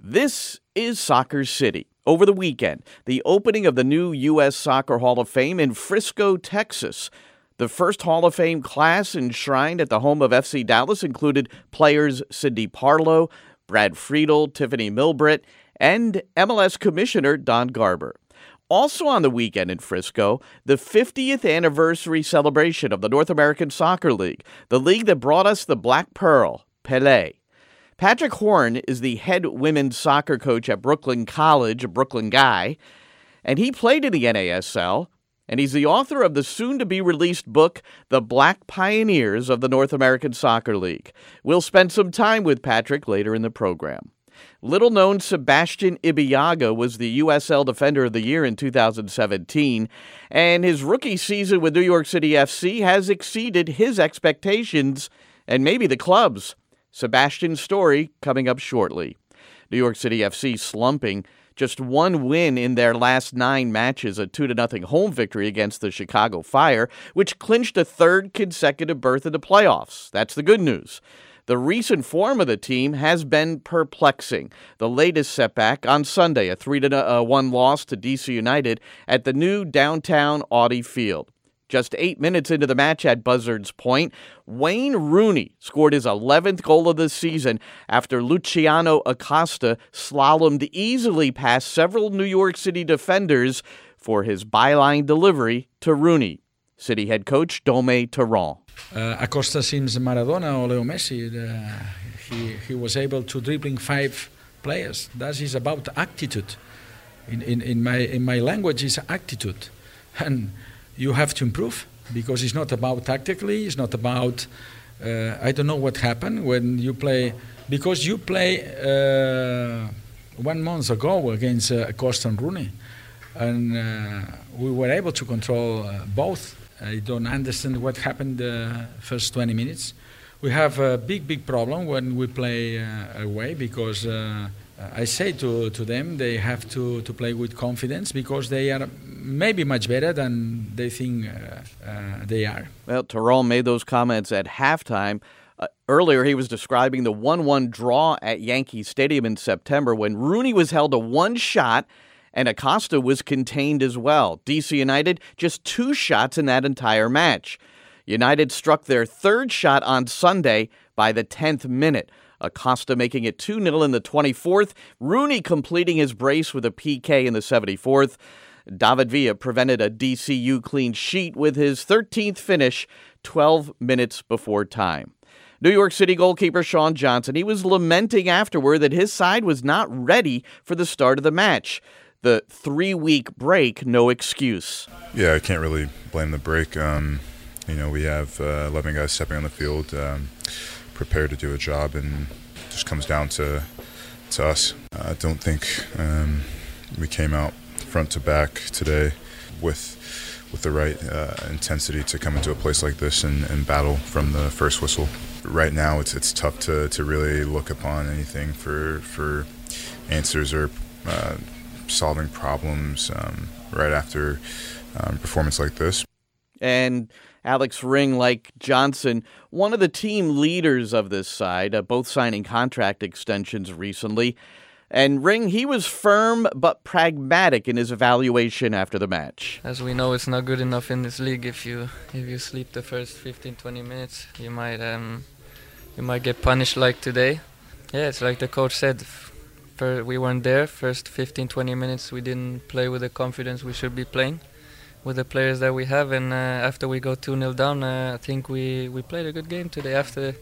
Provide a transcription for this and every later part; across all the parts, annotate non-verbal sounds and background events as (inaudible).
This is Soccer City. Over the weekend, the opening of the new U.S. Soccer Hall of Fame in Frisco, Texas. The first Hall of Fame class enshrined at the home of FC Dallas included players Cindy Parlow, Brad Friedel, Tiffeny Milbrett, and MLS Commissioner Don Garber. Also on the weekend in Frisco, the 50th anniversary celebration of the North American Soccer League, the league that brought us the Black Pearl, Pele. Patrick Horn is the head women's soccer coach at Brooklyn College, a Brooklyn guy, and he played in the NASL, and he's the author of the soon to be released book, The Black Pioneers of the North American Soccer League. We'll spend some time with Patrick later in the program. Little known Sebastian Ibeagha was the USL Defender of the Year in 2017, and his rookie season with New York City FC has exceeded his expectations and maybe the club's. Sebastian's story coming up shortly. New York City FC slumping just one win in their last nine matches, a 2 0 home victory against the Chicago Fire, which clinched a third consecutive berth in the playoffs. That's the good news. The recent form of the team has been perplexing. The latest setback on Sunday, a 3 to uh, 1 loss to DC United at the new downtown Audi Field. Just eight minutes into the match at Buzzards Point, Wayne Rooney scored his 11th goal of the season after Luciano Acosta slalomed easily past several New York City defenders for his byline delivery to Rooney. City head coach Dome Torrent. Uh, Acosta seems Maradona or Leo Messi. Uh, he, he was able to dribbling five players. That is about attitude. In, in, in, my, in my language, it's attitude. (laughs) And you have to improve because it's not about tactically, it's not about, uh, I don't know what happened when you play, because you play uh, one month ago against uh, Costa and Rooney. And uh, we were able to control uh, both I don't understand what happened the first 20 minutes. We have a big, big problem when we play uh, away because uh, I say to, to them they have to, to play with confidence because they are maybe much better than they think uh, uh they are. Well, Torrent made those comments at halftime. Uh, earlier, he was describing the 1 1 draw at Yankee Stadium in September when Rooney was held to one shot and Acosta was contained as well. DC United just two shots in that entire match. United struck their third shot on Sunday by the 10th minute. Acosta making it 2 0 in the 24th. Rooney completing his brace with a PK in the 74th. David Villa prevented a DCU clean sheet with his 13th finish 12 minutes before time. New York City goalkeeper Sean Johnson, he was lamenting afterward that his side was not ready for the start of the match the three week break no excuse. Yeah, I can't really blame the break. Um, you know, we have uh, 11 guys stepping on the field, um, prepared to do a job, and just comes down to to us. I don't think um, we came out front to back today with with the right uh, intensity to come into a place like this and, and, battle from the first whistle. Right now, it's it's tough to, to really look upon anything for for answers or uh, solving problems um, right after um, performance like this. And Alex Ring, like Johnson, one of the team leaders of this side, uh, both signing contract extensions recently. And Ring, he was firm but pragmatic in his evaluation after the match. As we know, it's not good enough in this league. If you if you sleep the first 15, 20 minutes, you might um, you might get punished like today. Yeah, it's like the coach said we weren't there. First 15, 20 minutes, we didn't play with the confidence we should be playing with the players that we have. And uh, after we go 2 0 down, uh, I think we, we played a good game today. After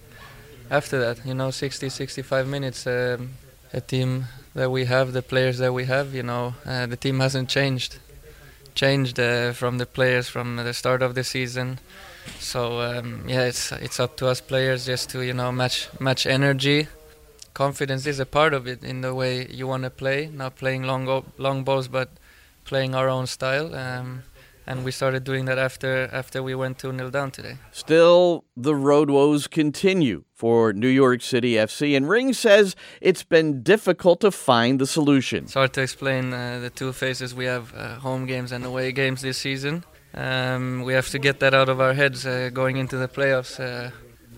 after that, you know, 60, 65 minutes, um, a team that we have, the players that we have, you know, uh, the team hasn't changed. Changed uh, from the players from the start of the season. So um, yeah, it's it's up to us players just to you know match match energy confidence is a part of it in the way you want to play. Not playing long long balls, but playing our own style. Um, and we started doing that after after we went 2 0 down today. Still, the road woes continue for New York City FC, and Ring says it's been difficult to find the solution. It's hard to explain uh, the two phases we have uh, home games and away games this season. Um, we have to get that out of our heads uh, going into the playoffs. Uh,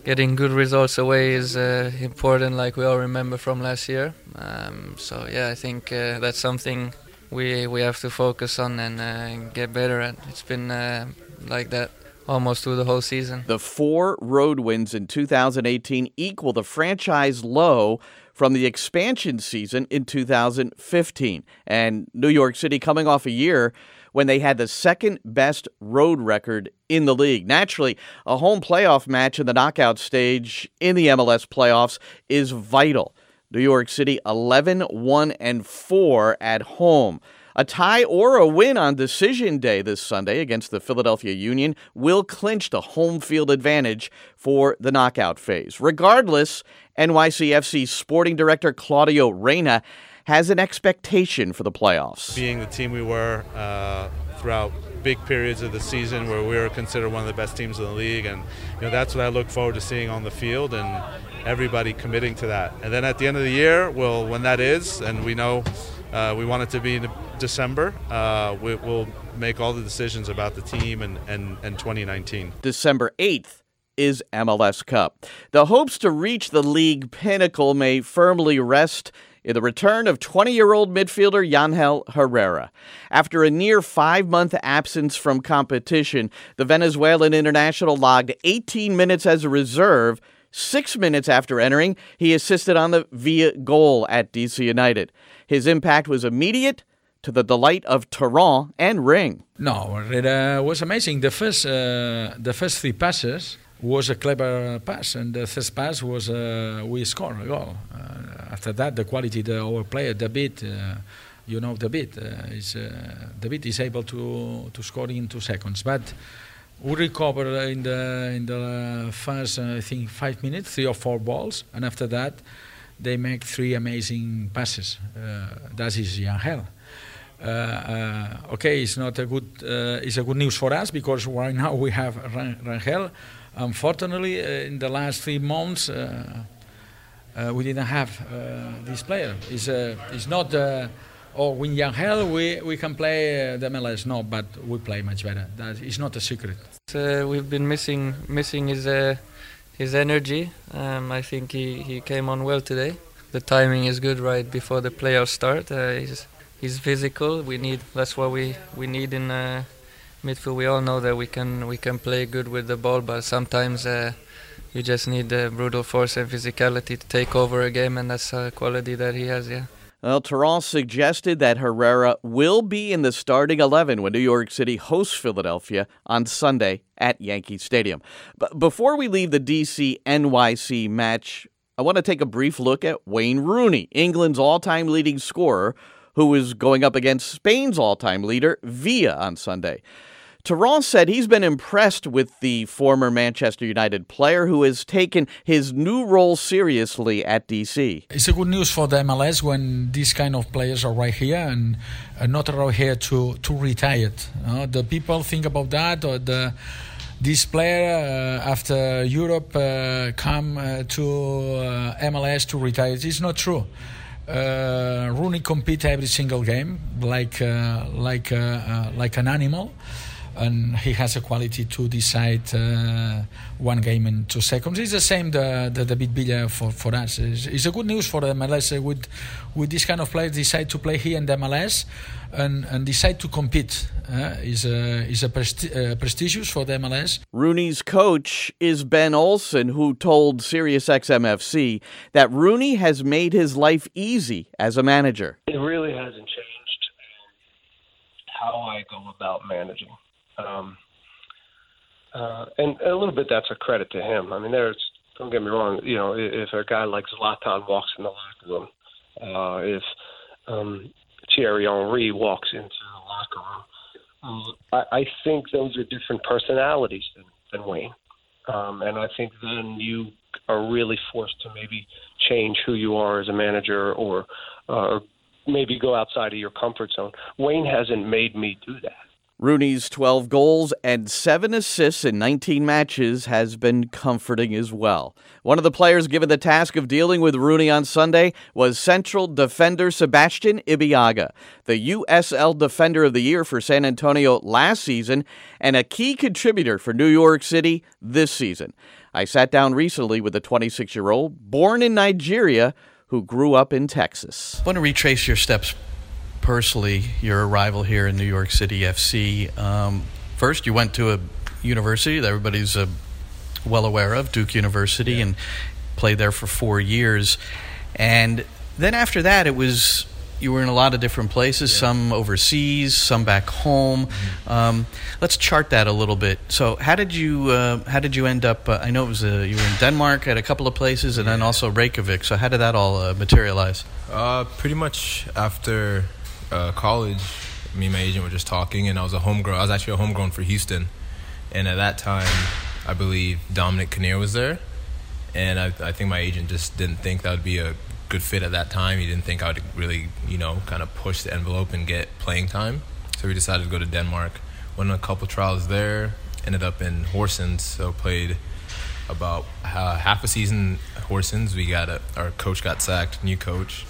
getting good results away is uh, important, like we all remember from last year. Um, so yeah, I think uh, that's something we we have to focus on and uh, get better at. It's been uh, like that almost through the whole season. The four road wins in 2018 equal the franchise low from the expansion season in 2015. And New York City coming off a year when they had the second best road record in the league. Naturally, a home playoff match in the knockout stage in the MLS playoffs is vital. New York City 11 1 and 4 at home. A tie or a win on decision day this Sunday against the Philadelphia Union will clinch the home field advantage for the knockout phase. Regardless, NYCFC sporting director Claudio Reyna has an expectation for the playoffs. Being the team we were uh, throughout big periods of the season where we were considered one of the best teams in the league and you know that's what I look forward to seeing on the field and everybody committing to that. And then at the end of the year, well when that is and we know uh, we want it to be in December. Uh, we, will make all the decisions about the team and, and, and 2019. December 8th is MLS Cup. The hopes to reach the league pinnacle may firmly rest in the return of 20 year old midfielder Yangel Herrera. After a near five month absence from competition, the Venezuelan international logged 18 minutes as a reserve. Six minutes after entering, he assisted on the Villa goal at DC United. His impact was immediate to the delight of Torrent and Ring. No, it uh, was amazing. The first, uh, the first three passes was a clever pass, and the third pass was uh, we scored a goal. Uh, after that, the quality of our player, David, uh, you know, David uh, is David is able to to score in two seconds, but. We recovered in the in the first, I think, five minutes, three or four balls, and after that, they make three amazing passes. Uh, that is Yangel. Uh, uh, okay, it's not a good. Uh, it's a good news for us because right now we have Yangel. Unfortunately, uh, in the last three months, uh, we didn't have this player. It's, it's not. Oh, with Yangel, we, we can play the MLS. No, but we play much better. That is not a secret. we've been missing missing his his energy. Um, I think he, he came on well today. The timing is good right before the playoffs start. Uh, he's he's physical. We need that's what we we need in uh, midfield. We all know that we can we can play good with the ball, but sometimes uh, you just need the brutal force and physicality to take over a game, and that's a quality that he has. Yeah. Well, Torrent suggested that Herrera will be in the starting 11 when New York City hosts Philadelphia on Sunday at Yankee Stadium. But before we leave the DC NYC match, I want to take a brief look at Wayne Rooney, England's all time leading scorer, who is going up against Spain's all time leader, Villa, on Sunday. Torrent said he's been impressed with the former Manchester United player who has taken his new role seriously at DC. It's a good news for the MLS when these kind of players are right here and not around here to to retire. Uh, the people think about that or the this player uh, after Europe uh, come uh, to uh, MLS to retire. It's not true. Uh, Rooney compete every single game like like like an animal and he has a quality to decide uh, one game in two seconds. It's the same the, the David Villa for, for us. It's, it's a good news for the MLS with with this kind of players decide to play here in the MLS and, and decide to compete. Uh, is a is a presti- uh, prestigious for the MLS. Rooney's coach is Ben Olsen, who told SiriusXM-FC that Rooney has made his life easy as a manager. It really hasn't changed how I go about managing. Um, uh, and a little bit that's a credit to him. I mean, there's don't get me wrong. You know, if a guy like Zlatan walks in the locker room, uh, if um, Thierry Henry walks into the locker room, uh, I, I think those are different personalities than, than Wayne. Um, and I think then you are really forced to maybe change who you are as a manager or, uh, maybe go outside of your comfort zone. Wayne hasn't made me do that. Rooney's 12 goals and 7 assists in 19 matches has been comforting as well. One of the players given the task of dealing with Rooney on Sunday was central defender Sebastian Ibeagha, the USL Defender of the Year for San Antonio last season and a key contributor for New York City this season. I sat down recently with a 26 year old born in Nigeria who grew up in Texas. I want to retrace your steps personally, your arrival here in New York City FC. Um, first, you went to a university that everybody's uh, well aware of, Duke University, yeah. and played there for four years. And then after that, it was you were in a lot of different places, yeah. some overseas, some back home. Mm-hmm. Um, let's chart that a little bit. So, how did you uh, how did you end up? Uh, I know it was uh, you were in Denmark at a couple of places, and yeah. then also Reykjavik. So, how did that all uh, materialize? Uh, pretty much after uh, college, me and my agent were just talking, and I was a homegrown. I was actually a homegrown for Houston, and at that time, I believe Dominic Kinnear was there, and I, I think my agent just didn't think that would be a good fit at that time. He didn't think I would really, you know, kind of push the envelope and get playing time. So we decided to go to Denmark. Went on a couple trials there. Ended up in Horsens, so played about uh, half a season Horsens. We got a, our coach got sacked, new coach.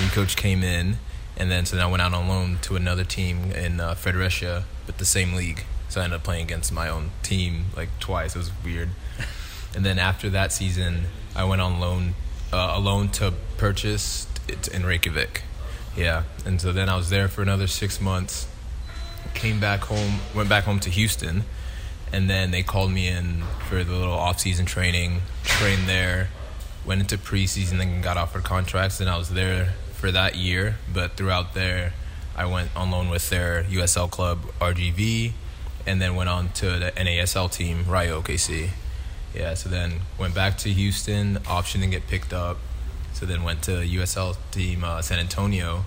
New coach came in, and then so then I went out on loan to another team in uh, Fredericia, but the same league. So I ended up playing against my own team like twice. It was weird. And then after that season, I went on loan uh, a loan to purchase it in Reykjavik. Yeah, and so then I was there for another six months. Came back home, went back home to Houston, and then they called me in for the little off-season training. Trained there, went into preseason, then got offered contracts, and I was there for that year. But throughout there, I went on loan with their USL club RGV, and then went on to the NASL team Rayo OKC. Yeah, so then went back to Houston, option to get picked up. So then went to USL team uh, San Antonio,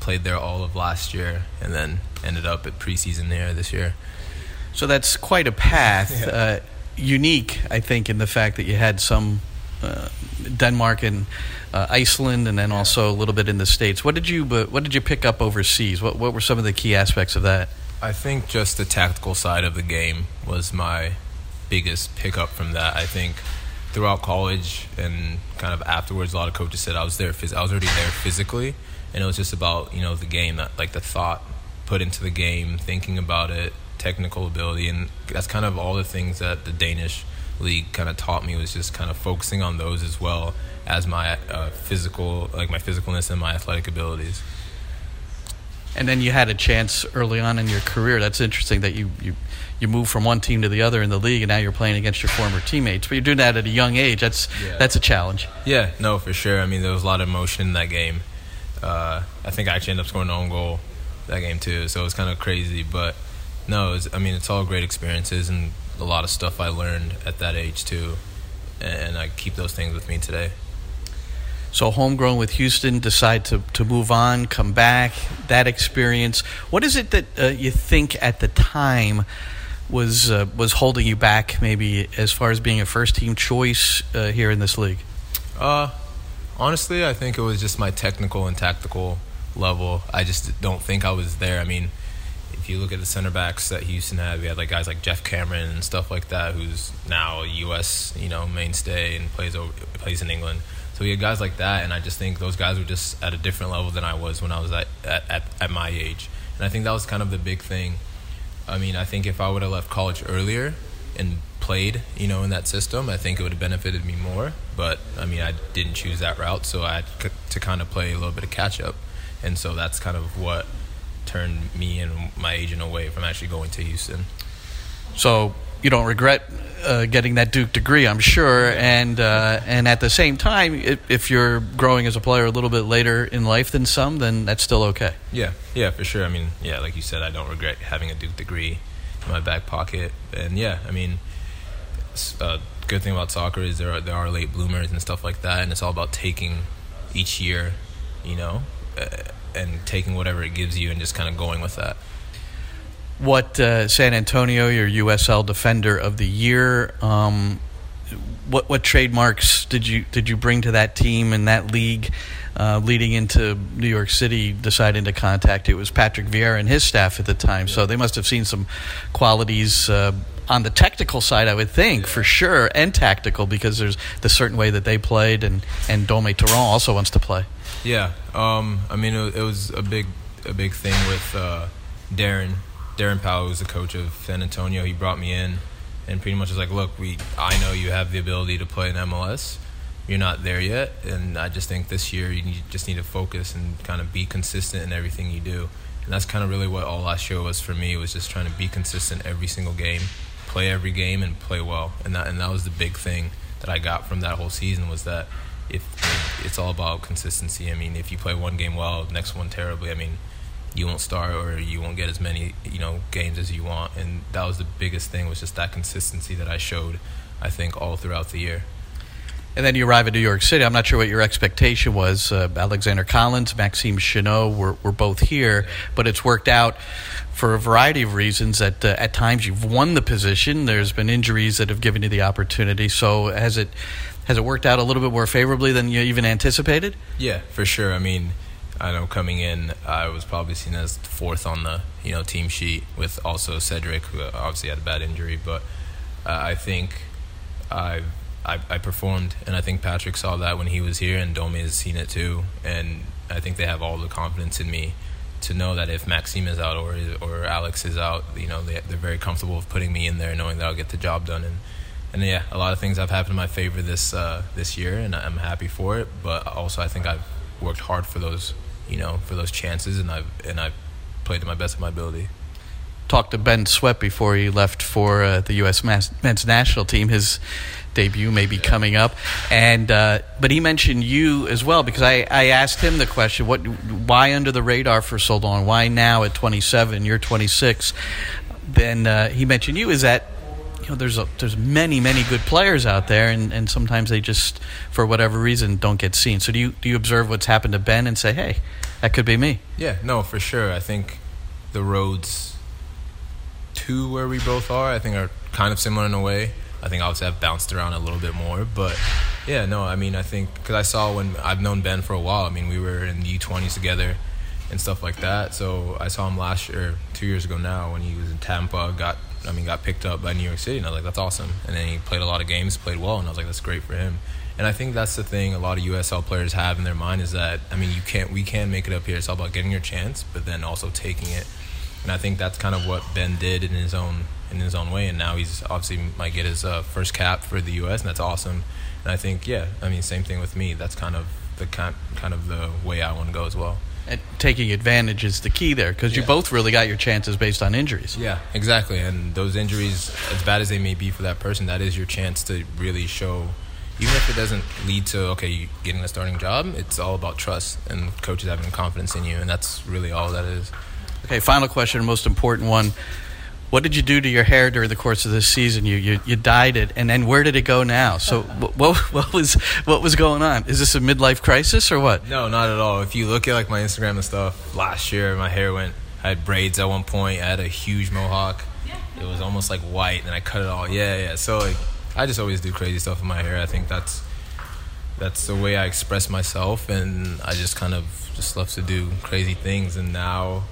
played there all of last year, and then ended up at preseason there this year. So that's quite a path. Yeah. Uh, unique, I think, in the fact that you had some Denmark and uh, Iceland, and then also a little bit in the states. What did you What did you pick up overseas? What What were some of the key aspects of that? I think just the tactical side of the game was my biggest pickup from that. I think throughout college and kind of afterwards, a lot of coaches said I was there. I was already there physically, and it was just about you know the game, that like the thought put into the game, thinking about it, technical ability, and that's kind of all the things that the Danish league kind of taught me was just kind of focusing on those as well as my uh, physical, like my physicalness and my athletic abilities. And then you had a chance early on in your career. That's interesting that you, you you move from one team to the other in the league, and now you're playing against your former teammates. But you're doing that at a young age. That's yeah. that's a challenge. Yeah, no, for sure. I mean, there was a lot of emotion in that game. Uh, I think I actually ended up scoring an own goal that game too, so it was kind of crazy. But no, was, I mean, it's all great experiences and a lot of stuff I learned at that age too, and I keep those things with me today. So homegrown with Houston, decide to, to move on, come back. That experience. What is it that uh, you think at the time was uh, was holding you back, maybe as far as being a first team choice uh, here in this league? Uh, honestly, I think it was just my technical and tactical level. I just don't think I was there. I mean, if you look at the center backs that Houston had, we had like guys like Geoff Cameron and stuff like that, who's now a U.S. you know mainstay and plays over, plays in England. So we had guys like that, and I just think those guys were just at a different level than I was when I was at at, at my age. And I think that was kind of the big thing I mean, I think if I would have left college earlier and played, you know, in that system, I think it would have benefited me more. But I mean, I didn't choose that route, so I had to kind of play a little bit of catch up, and so that's kind of what turned me and my agent away from actually going to Houston. So you don't regret uh, getting that Duke degree, I'm sure. And uh, and at the same time, if, if, you're growing as a player a little bit later in life than some, then that's still okay. Yeah, yeah, for sure. I mean, yeah, like you said, I don't regret having a Duke degree in my back pocket. And yeah, I mean, uh, good thing about soccer is there are there are late bloomers and stuff like that, and it's all about taking each year, you know, uh, and taking whatever it gives you and just kind of going with that what uh, San Antonio, your USL Defender of the Year. Um, what what trademarks did you did you bring to that team and that league, uh, leading into New York City deciding to contact you? It was Patrick Vieira and his staff at the time, so they must have seen some qualities. Uh, on the technical side, I would think for sure, and tactical because there's the certain way that they played, and and Dome Torrent also wants to play. Yeah, um, I mean it, it, was a big a big thing with uh, Darren Darren Powell was the coach of San Antonio. He brought me in and pretty much was like, look, we I know you have the ability to play in MLS. You're not there yet, and I just think this year you need, just need to focus and kind of be consistent in everything you do. And that's kind of really what all last year was for me was just trying to be consistent every single game, play every game, and play well. And that and that was the big thing that I got from that whole season was that if it's all about consistency. I mean, if you play one game well, next one terribly, I mean, you won't start or you won't get as many you know games as you want. And that was the biggest thing was just that consistency that I showed. I think all throughout the year. And then you arrive in New York City. I'm not sure what your expectation was. Uh, Alexander Callens, Maxime Chanot were, were both here, but it's worked out for a variety of reasons. That uh, at times you've won the position. There's been injuries that have given you the opportunity. So has it has it worked out a little bit more favorably than you even anticipated? Yeah, for sure. I mean, I know coming in, I was probably seen as fourth on the you know team sheet with also Cedric, who obviously had a bad injury, but uh, I think I've I, I performed, and I think Patrick saw that when he was here, and Domi has seen it too. And I think they have all the confidence in me to know that if Maxime is out or or Alex is out, you know they they're very comfortable with putting me in there, knowing that I'll get the job done. And and yeah, a lot of things have happened in my favor this uh, this year, and I'm happy for it. But also, I think I've worked hard for those, you know, for those chances, and I've and I've played to my best of my ability talked to Ben Sweat before he left for uh, the U.S. men's national team. His debut may be coming up, and uh, but he mentioned you as well because I, I asked him the question: what, why under the radar for so long? Why now at 27? You're 26. Then uh, he mentioned you. Is that you know there's a, there's many many good players out there, and, and sometimes they just for whatever reason don't get seen. So do you do you observe what's happened to Ben and say, hey, that could be me? Yeah, no, for sure. I think the roads to where we both are, I think are kind of similar in a way. I think obviously I've bounced around a little bit more, but yeah, no, I mean I think because I saw when I've known Ben for a while. I mean we were in the U20s together and stuff like that. So I saw him last year, two years ago now, when he was in Tampa. Got I mean got picked up by New York City, and I was like that's awesome. And then he played a lot of games, played well, and I was like that's great for him. And I think that's the thing a lot of USL players have in their mind is that I mean you can't we can make it up here. It's all about getting your chance, but then also taking it and I think that's kind of what Ben did in his own in his own way. And now he's obviously might get his uh, first cap for the U.S. and that's awesome. And I think yeah, I mean same thing with me. That's kind of the kind kind of the way I want to go as well. And taking advantage is the key there because yeah. you both really got your chances based on injuries. Yeah, exactly. And those injuries, as bad as they may be for that person, that is your chance to really show. Even if it doesn't lead to okay getting a starting job, it's all about trust and coaches having confidence in you, and that's really all that is. Okay, final question, most important one. What did you do to your hair during the course of this season? You you, you dyed it, and then where did it go now? So (laughs) what what was what was going on? Is this a midlife crisis or what? No, not at all. If you look at like my Instagram and stuff, last year my hair went. I had braids at one point. I had a huge mohawk. It was almost like white, and I cut it all. Yeah, yeah. So like, I just always do crazy stuff with my hair. I think that's that's the way I express myself, and I just kind of just love to do crazy things. And now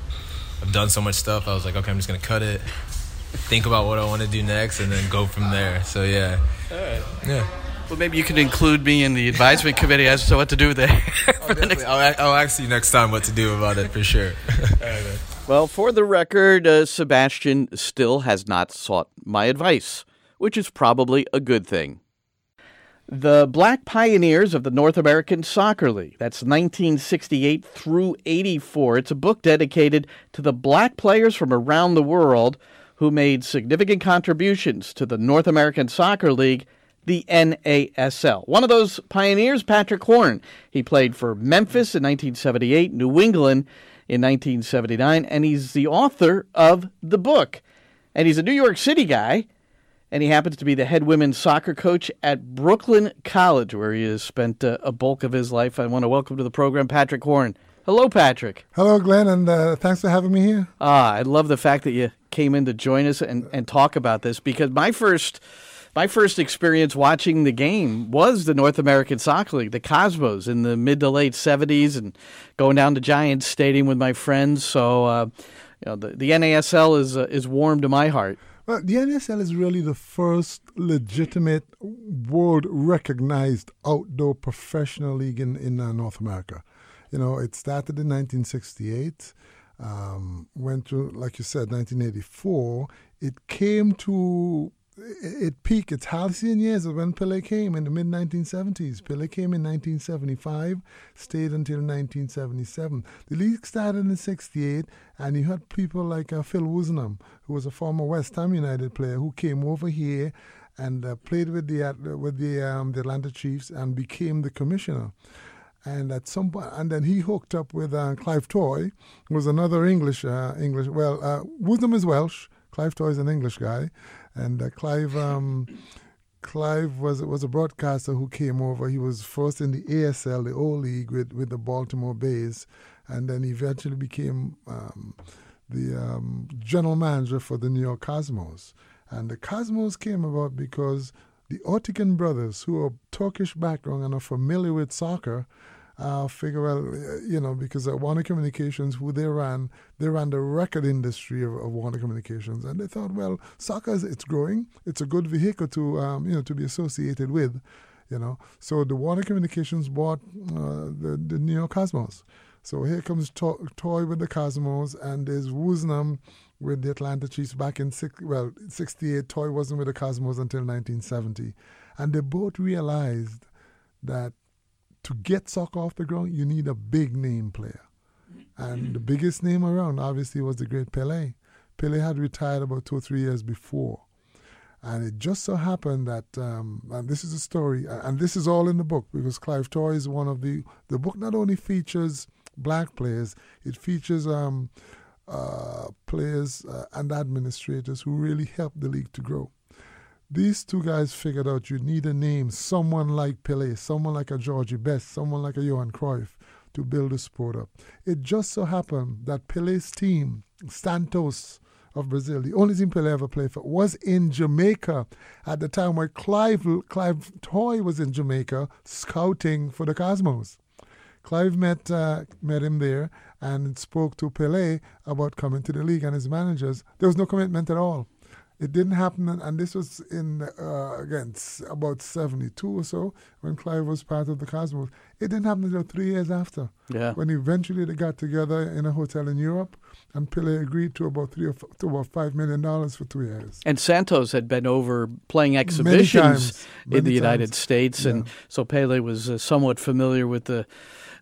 I've done so much stuff. I was like, okay, I'm just gonna cut it, think about what I want to do next, and then go from there. So yeah, all right, yeah. Well, maybe you could include me in the advisement committee as to what to do there. (laughs) oh, (laughs) the next- I'll, I'll ask you next time what to do about it for sure. (laughs) well, for the record, uh, Sebastian still has not sought my advice, which is probably a good thing. The Black Pioneers of the North American Soccer League. That's 1968 through 84. It's a book dedicated to the black players from around the world who made significant contributions to the North American Soccer League, the NASL. One of those pioneers, Patrick Horn. He played for Memphis in 1978, New England in 1979, and he's the author of the book. And he's a New York City guy and he happens to be the head women's soccer coach at Brooklyn College, where he has spent uh, a bulk of his life. I want to welcome to the program Patrick Horn. Hello, Patrick. Hello, Glenn, and uh, thanks for having me here. Ah, I love the fact that you came in to join us and, and talk about this because my first my first experience watching the game was the North American Soccer League, the Cosmos, in the mid to late '70s, and going down to Giants Stadium with my friends. So, uh, you know, the, the NASL is uh, is warm to my heart. Well, the NASL is really the first legitimate, world recognized outdoor professional league in, in uh, North America. You know, it started in 1968, um, went to, like you said, 1984. It came to it peaked its halcyon years when Pele came in the mid 1970s. Pele came in 1975, stayed until 1977. The league started in 68, and you had people like uh, Phil Woosnam, who was a former West Ham United player, who came over here and uh, played with the uh, with the um, the Atlanta Chiefs and became the commissioner. And at some point, and then he hooked up with uh, Clive Toye, who was another English uh, English. Well, uh, Woosnam is Welsh. Clive Toye is an English guy, and uh, Clive. Um, Clive was was a broadcaster who came over. He was first in the ASL, the O League, with, with the Baltimore Bays, and then he eventually became um, the um, general manager for the New York Cosmos. And the Cosmos came about because the Ertegun brothers, who are Turkish background and are familiar with soccer, uh, figure well, uh, you know, because uh, Warner Communications, who they ran, they ran the record industry of, of Warner Communications, and they thought, well, soccer is it's growing, it's a good vehicle to um, you know to be associated with, you know. So the Warner Communications bought uh, the the York Cosmos. So here comes to- Toye with the Cosmos, and there's Woosnam with the Atlanta Chiefs back in six, well 68. Toye wasn't with the Cosmos until 1970, and they both realized that to get soccer off the ground, you need a big name player. And the biggest name around, obviously, was the great Pele. Pele had retired about two or three years before. And it just so happened that, um, and this is a story, and this is all in the book because Clive Toye is one of the, the book not only features black players, it features um, uh, players uh, and administrators who really helped the league to grow. These two guys figured out you need a name, someone like Pele, someone like a Georgie Best, someone like a Johan Cruyff to build the sport up. It just so happened that Pele's team, Santos of Brazil, the only team Pele ever played for, was in Jamaica at the time where Clive, Clive Toye was in Jamaica scouting for the Cosmos. Clive met uh, met him there and spoke to Pele about coming to the league and his managers. There was no commitment at all. It didn't happen, and this was in uh, again about '72 or so when Clive was part of the Cosmos. It didn't happen until three years after. Yeah. When eventually they got together in a hotel in Europe, and Pele agreed to about three or f- to about five million dollars for two years. And Santos had been over playing exhibitions times, in the many United times. States, and so Pele was uh, somewhat familiar with the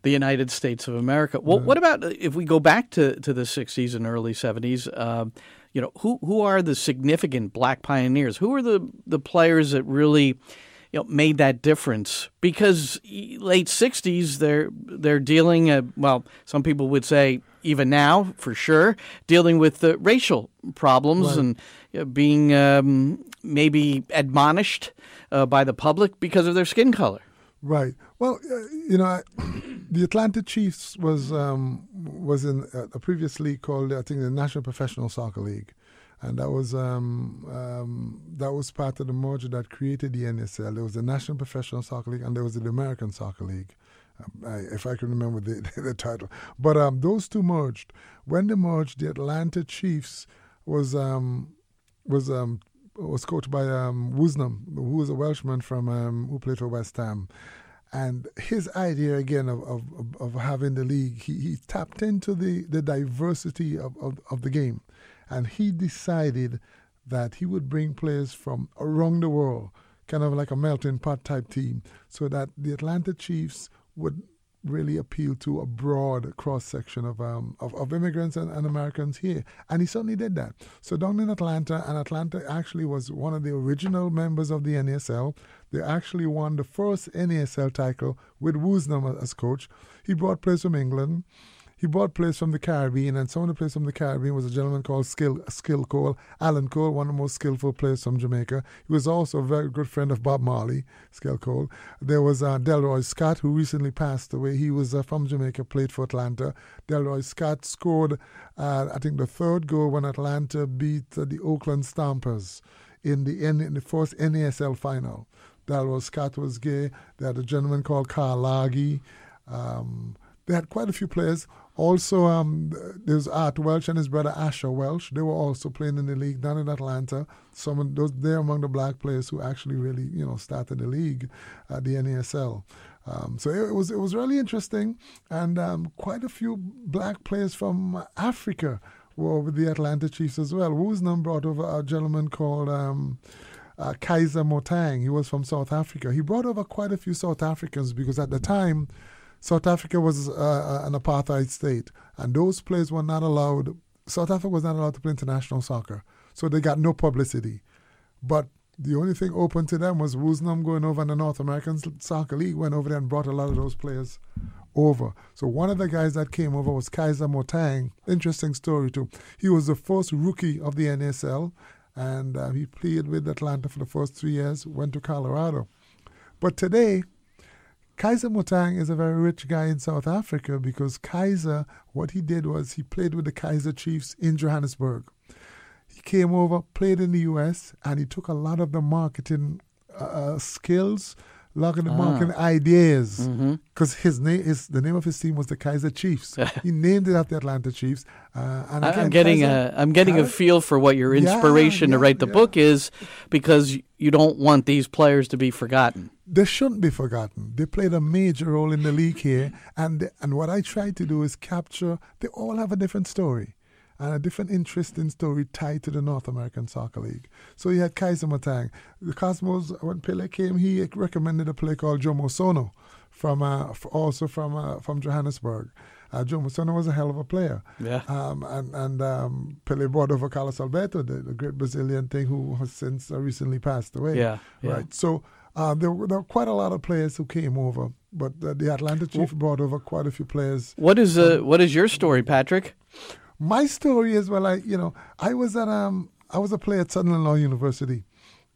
the United States of America. Well, what about uh, if we go back to, to the '60s and early '70s? Um, you know, who who are the significant black pioneers? Who are the the players that really you know made that difference? Because late '60s, they're they're dealing. Uh, well, some people would say even now, for sure, dealing with uh, racial problems Right. and you know, being um, maybe admonished uh, by the public because of their skin color. Right. Well, uh, you know, I, the Atlanta Chiefs was um, was in a, a previous league called I think the National Professional Soccer League, and that was um, um, that was part of the merger that created the NSL. There was the National Professional Soccer League, and there was the American Soccer League. Um, I, if I can remember the, (laughs) the title, but um, those two merged. When they merged, the Atlanta Chiefs was um, was was coached by um, Woosnam, who was a Welshman from who played for West Ham. And his idea again of, of, of- having the league, he, he tapped into the, the diversity of, of, of the game. And he decided that he would bring players from around the world, kind of like a melting pot type team, so that the Atlanta Chiefs would really appeal to a broad cross section of, um, of of immigrants and, and Americans here, and he certainly did that. So down in Atlanta, and Atlanta actually was one of the original members of the NASL. They actually won the first NASL title with Woosnam as coach. He brought players from England. He brought players from the Caribbean, and some of the players from the Caribbean was a gentleman called Skill Skill Cole, Alan Cole, one of the most skillful players from Jamaica. He was also a very good friend of Bob Marley, Skill Cole. There was uh, Delroy Scott, who recently passed away. He was uh, from Jamaica, played for Atlanta. Delroy Scott scored, uh, I think, the third goal when Atlanta beat uh, the Oakland Stompers in the N- in the first NASL final. Delroy Scott was gay. They had a gentleman called Carl Lagi. Um, they had quite a few players. Also, um, there's Art Welsh and his brother Asher Welsh. They were also playing in the league down in Atlanta. Some those they're among the black players who actually really you know started the league at the NASL. Um, so it, was it was really interesting, and um, quite a few black players from Africa were with the Atlanta Chiefs as well. Woosnam brought over a gentleman called. Um, uh, Kaizer Motaung. He was from South Africa. He brought over quite a few South Africans because at the time, South Africa was uh, uh, an apartheid state, and those players were not allowed. South Africa was not allowed to play international soccer, so they got no publicity. But the only thing open to them was Woosnam going over in the North American Soccer League, went over there and brought a lot of those players over. So one of the guys that came over was Kaizer Motaung. Interesting story too. He was the first rookie of the NSL, and uh, he played with Atlanta for the first three years. Went to Colorado, but today. Kaizer Motaung is a very rich guy in South Africa because Kaizer, what he did was he played with the Kaizer Chiefs in Johannesburg. He came over, played in the US, and he took a lot of the marketing uh, skills looking at ah. marketing ideas because mm-hmm. his name is the name of his team was the Kaizer Chiefs. (laughs) he named it after the Atlanta Chiefs. Uh, and again, I'm getting Kaiser, a I'm getting Kaiser, a feel for what your inspiration yeah, yeah, to write the yeah. book is because you don't want these players to be forgotten. They shouldn't be forgotten. They played a major role in the league here, and and what I try to do is capture. They all have a different story and a different interesting story tied to the North American Soccer League. So you had Kaizer Motaung. The Cosmos, when Pele came, he recommended a player called Jomo Sono, from uh, also from uh, from Johannesburg. Uh, Joe was a hell of a player. Yeah. Um, and and um, Pele brought over Carlos Alberto, the, the great Brazilian thing who has since uh, recently passed away. Yeah. yeah. Right. So uh, there, were, there, were, quite a lot of players who came over, but uh, the Atlanta Chief well, brought over quite a few players. What is uh, what is your story, Patrick? My story is well, I you know I was at um I was a player at Southern Illinois University,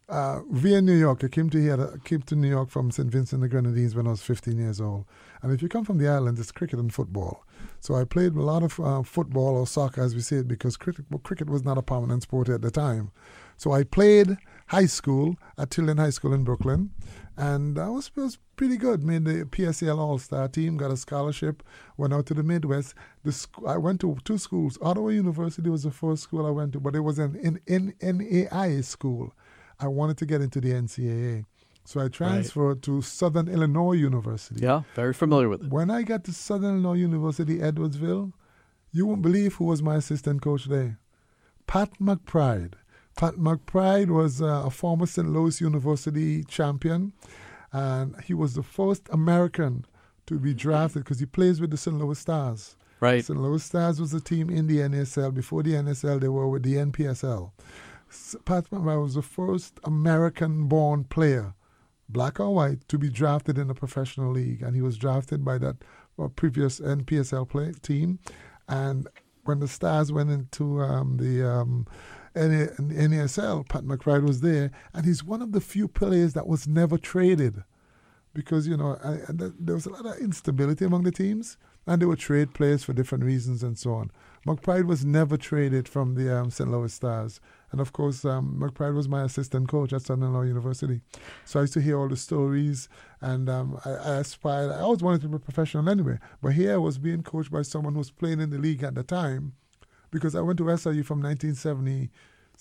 uh, via New York. I came to here, I came to New York from St. Vincent and the Grenadines when I was 15 years old. And if you come from the island, it's cricket and football. So I played a lot of uh, football or soccer, as we say it, because cricket well, cricket was not a prominent sport at the time. So I played high school at Tilden High School in Brooklyn and I was, was pretty good. Made the PSL All Star team, got a scholarship, went out to the Midwest. The sc- I went to two schools. Ottawa University was the first school I went to, but it was an in, in, NAIA school. I wanted to get into the NCAA. So I transferred right. to Southern Illinois University. Yeah, very familiar with it. When I got to Southern Illinois University, Edwardsville, you won't believe who was my assistant coach there. Pat McBride. Pat McBride was uh, a former St. Louis University champion, and he was the first American to be drafted because he plays with the St. Louis Stars. Right. St. Louis Stars was a team in the NSL. Before the NSL, they were with the NPSL. Pat McBride was the first American born player, black or white, to be drafted in a professional league. And he was drafted by that uh, previous NPSL play, team. And when the Stars went into um, the. Um, NASL, Pat McBride was there, and he's one of the few players that was never traded because, you know, I, there was a lot of instability among the teams, and they would trade players for different reasons and so on. McBride was never traded from the um, St. Louis Stars. And of course, um, McBride was my assistant coach at Southern Illinois University. So I used to hear all the stories, and um, I, I, aspired. I always wanted to be a professional anyway. But here I was being coached by someone who was playing in the league at the time because I went to SIU from 1970,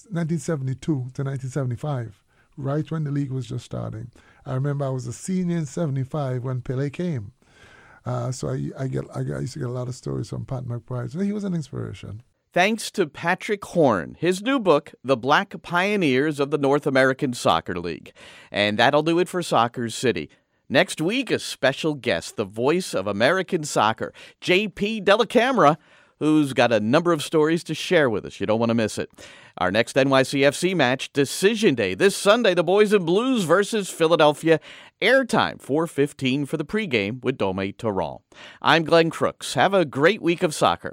1972 to 1975, right when the league was just starting. I remember I was a senior in 75 when Pele came. Uh, so I, I, get, I, I used to get a lot of stories from Pat McBride. So he was an inspiration. Thanks to Patrick Horn, his new book, The Black Pioneers of the North American Soccer League. And that'll do it for Soccer City. Next week, a special guest, the voice of American soccer, JP Dellacamera who's got a number of stories to share with us. You don't want to miss it. Our next NYCFC match, Decision Day, this Sunday, the Boys in Blues versus Philadelphia. Airtime 4:15 for the pregame with Dome Torrent. I'm Glenn Crooks. Have a great week of soccer.